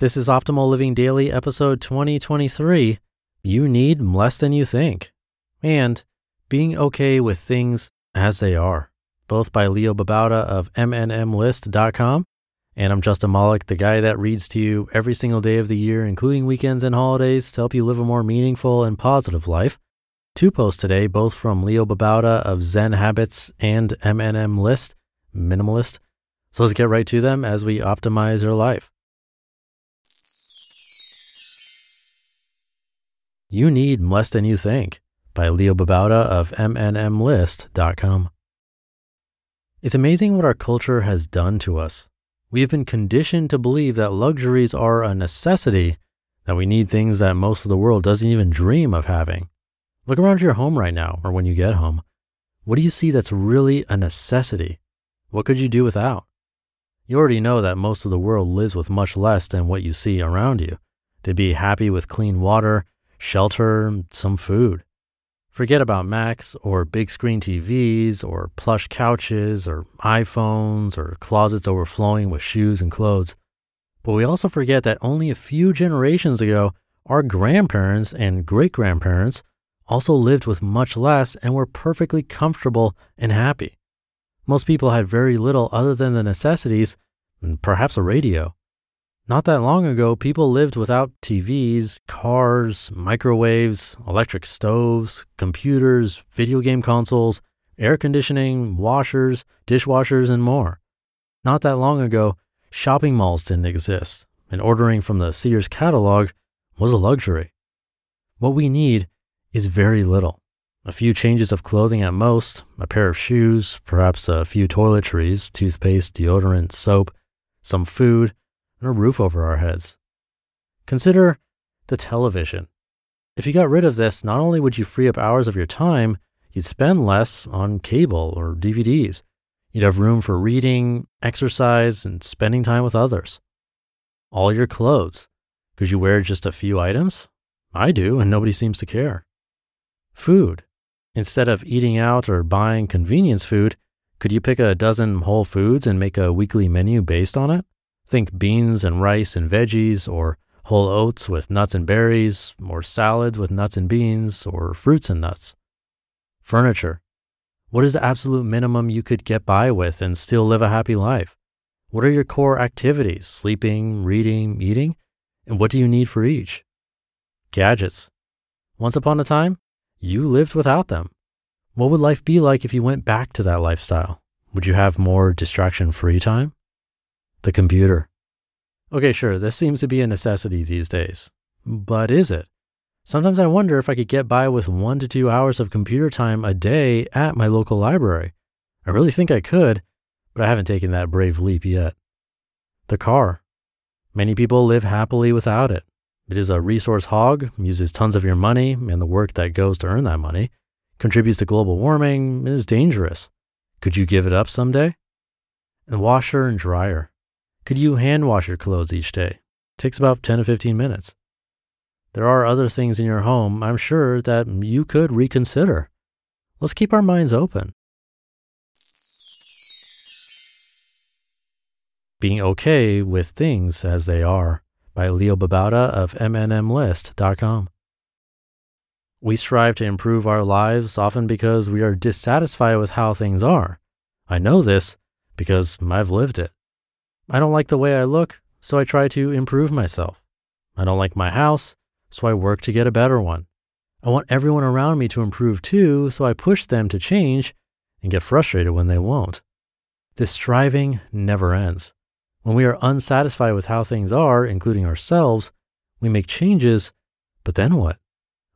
This is Optimal Living Daily, episode 2023. You need less than you think. And being okay with things as they are, both by Leo Babauta of MNMList.com. And I'm Justin Malik, the guy that reads to you every single day of the year, including weekends and holidays, to help you live a more meaningful and positive life. Two posts today, both from Leo Babauta of Zen Habits and MNM List, Minimalist. So let's get right to them as we optimize your life. You Need Less Than You Think by Leo Babauta of MNMList.com. It's amazing what our culture has done to us. We have been conditioned to believe that luxuries are a necessity, that we need things that most of the world doesn't even dream of having. Look around your home right now, or when you get home. What do you see that's really a necessity? What could you do without? You already know that most of the world lives with much less than what you see around you. They'd be happy with clean water, shelter, some food. Forget about Macs or big screen TVs or plush couches or iPhones or closets overflowing with shoes and clothes. But we also forget that only a few generations ago, our grandparents and great grandparents also lived with much less and were perfectly comfortable and happy. Most people had very little other than the necessities and perhaps a radio. Not that long ago, people lived without TVs, cars, microwaves, electric stoves, computers, video game consoles, air conditioning, washers, dishwashers, and more. Not that long ago, shopping malls didn't exist, and ordering from the Sears catalog was a luxury. What we need is very little. A few changes of clothing at most, a pair of shoes, perhaps a few toiletries, toothpaste, deodorant, soap, some food, and a roof over our heads. Consider the television. If you got rid of this, not only would you free up hours of your time, you'd spend less on cable or DVDs. You'd have room for reading, exercise, and spending time with others. All your clothes. Could you wear just a few items? I do, and nobody seems to care. Food. Instead of eating out or buying convenience food, could you pick a dozen whole foods and make a weekly menu based on it? Think beans and rice and veggies, or whole oats with nuts and berries, or salads with nuts and beans, or fruits and nuts. Furniture. What is the absolute minimum you could get by with and still live a happy life? What are your core activities? Sleeping, reading, eating? And what do you need for each? Gadgets. Once upon a time, you lived without them. What would life be like if you went back to that lifestyle? Would you have more distraction free time? The computer. Okay, sure, this seems to be a necessity these days. But is it? Sometimes I wonder if I could get by with one to two hours of computer time a day at my local library. I really think I could, but I haven't taken that brave leap yet. The car. Many people live happily without it. It is a resource hog, uses tons of your money and the work that goes to earn that money, contributes to global warming, and is dangerous. Could you give it up someday? And washer and dryer. Could you hand wash your clothes each day? Takes about 10 to 15 minutes. There are other things in your home, I'm sure, that you could reconsider. Let's keep our minds open. Being Okay with Things as They Are by Leo Babauta of MNMList.com. We strive to improve our lives often because we are dissatisfied with how things are. I know this because I've lived it. I don't like the way I look, so I try to improve myself. I don't like my house, so I work to get a better one. I want everyone around me to improve too, so I push them to change and get frustrated when they won't. This striving never ends. When we are unsatisfied with how things are, including ourselves, we make changes, but then what?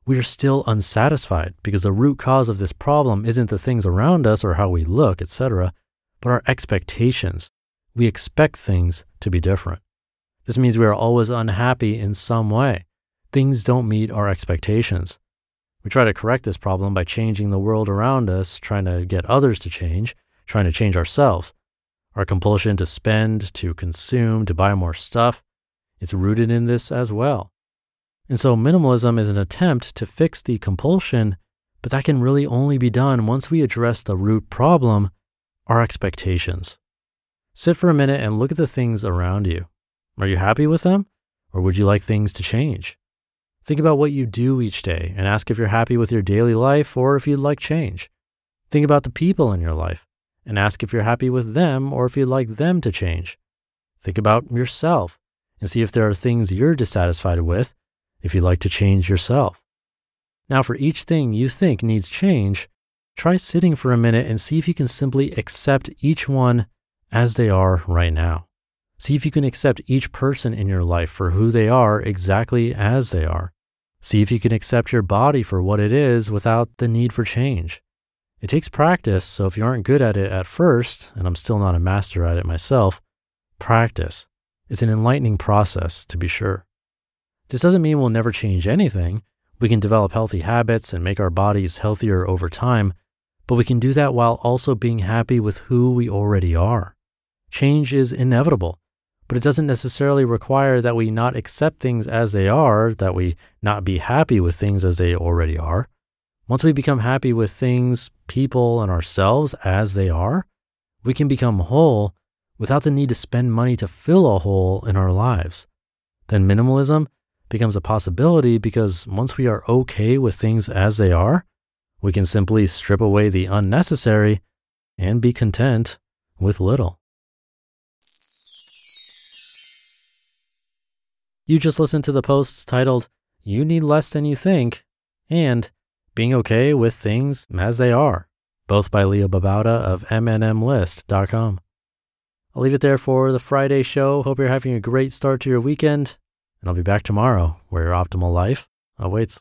We are still unsatisfied because the root cause of this problem isn't the things around us or how we look, etc., but our expectations we expect things to be different. This means we are always unhappy in some way. Things don't meet our expectations. We try to correct this problem by changing the world around us, trying to get others to change, trying to change ourselves. Our compulsion to spend, to consume, to buy more stuff, it's rooted in this as well. And so minimalism is an attempt to fix the compulsion, but that can really only be done once we address the root problem, our expectations. Sit for a minute and look at the things around you. Are you happy with them? Or would you like things to change? Think about what you do each day and ask if you're happy with your daily life or if you'd like change. Think about the people in your life and ask if you're happy with them or if you'd like them to change. Think about yourself and see if there are things you're dissatisfied with, if you'd like to change yourself. Now, for each thing you think needs change, try sitting for a minute and see if you can simply accept each one as they are right now. See if you can accept each person in your life for who they are exactly as they are. See if you can accept your body for what it is without the need for change. It takes practice, so if you aren't good at it at first, and I'm still not a master at it myself, practice. It's an enlightening process, to be sure. This doesn't mean we'll never change anything. We can develop healthy habits and make our bodies healthier over time, but we can do that while also being happy with who we already are. Change is inevitable, but it doesn't necessarily require that we not accept things as they are, that we not be happy with things as they already are. Once we become happy with things, people, and ourselves as they are, we can become whole without the need to spend money to fill a hole in our lives. Then minimalism becomes a possibility because once we are okay with things as they are, we can simply strip away the unnecessary and be content with little. You just listened to the posts titled, You Need Less Than You Think, and Being Okay with Things as They Are, both by Leo Babauta of MNMList.com. I'll leave it there for the Friday show. Hope you're having a great start to your weekend, and I'll be back tomorrow where your optimal life awaits.